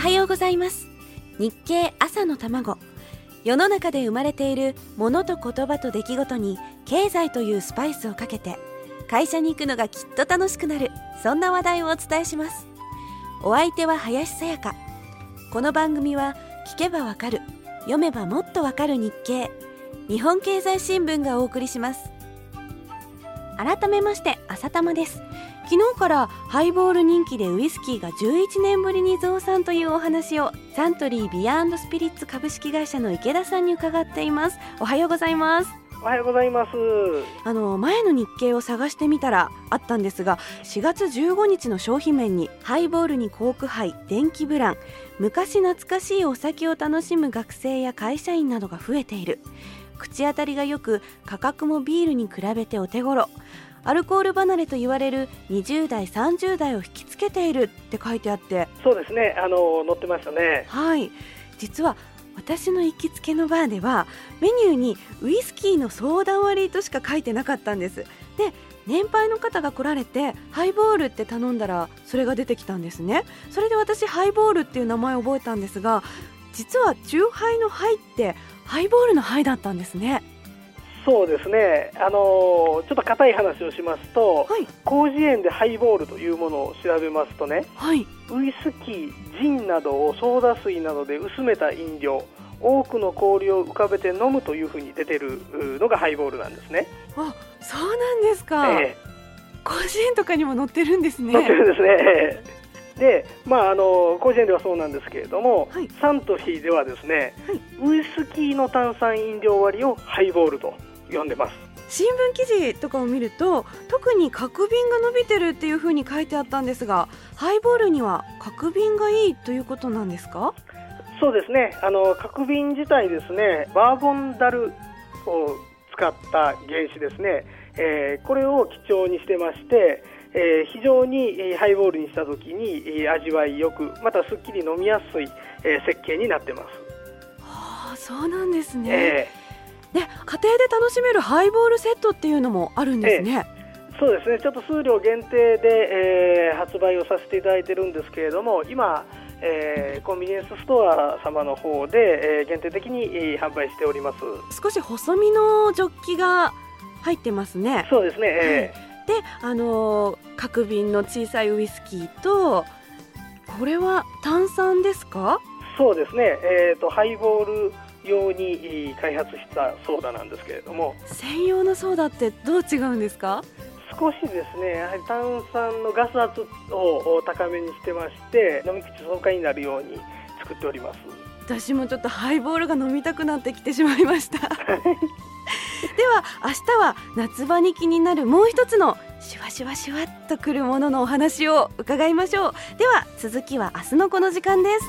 はようございます。日経朝の卵。世の中で生まれているものと言葉と出来事に経済というスパイスをかけて会社に行くのがきっと楽しくなる。そんな話題をお伝えします。お相手は林さやか。この番組は聞けばわかる。読めばもっとわかる日経。日本経済新聞がお送りします。改めまして朝玉です。昨日からハイボール人気でウイスキーが11年ぶりに増産というお話をサントリービアスピリッツ株式会社の池田さんに伺っています。おはようございます。おはようございます。あの前の日経を探してみたらあったんですが4月15日の商品面にハイボールにコーク杯電気ブラン昔懐かしいお酒を楽しむ学生や会社員などが増えている。口当たりがよく価格もビールに比べてお手頃アルコール離れと言われる20代30代を引きつけているって書いてあって。そうですね。あの載ってましたね。はい。実は私の行きつけのバーではメニューにウイスキーの相談割としか書いてなかったんです。で年配の方が来られてハイボールって頼んだらそれが出てきたんですね。それで私ハイボールっていう名前を覚えたんですが実は酎ハイのハイってハイボールのハイだったんですねそうですね、あのー、ちょっと硬い話をしますと、はい、広辞苑でハイボールというものを調べますとね、はい、ウイスキー、ジンなどをソーダ水などで薄めた飲料、多くの氷を浮かべて飲むというふうに出てるのがハイボールなんですね。あそうなんですか、えー、広辞苑とかにも載ってるんですね。載ってるんですね。で、まあ、あの甲子園ではそうなんですけれども、はい、サントリーではですね、はい、ウイスキーの炭酸飲料割りをハイボールと呼んでます。新聞記事とかを見ると特に角瓶が伸びてるっていうふうに書いてあったんですがハイボールには角瓶がいいということなんですか？そうですね。あの角瓶自体ですねバーボンダルを使った原子ですね、えー、これを基調にしてましてえー、非常にハイボールにした時に味わいよくまたすっきり飲みやすい、えー、設計になってます。はあ、そうなんですね。えーね、家庭で楽しめるハイボールセットっていうのもあるんですね。えそうですね。ちょっと数量限定で、えー、発売をさせていただいてるんですけれども今、えー、コンビニエンスストア様の方で、えー、限定的に、えー、販売しております。少し細身のジョッキが入ってますね。そうですね、えー、であのー、角瓶の小さいウイスキーとこれは炭酸ですか？そうですね、えーとハイボール用に開発したソーダなんですけれども。専用のソーダってどう違うんですか？少しですねやはり炭酸のガス圧を高めにしてまして飲み口爽快になるように作っております。私もちょっとハイボールが飲みたくなってきてしまいました。では明日は夏場に気になるもう一つのシュワシュワシュワっとくるもののお話を伺いましょう。では続きは明日のこの時間です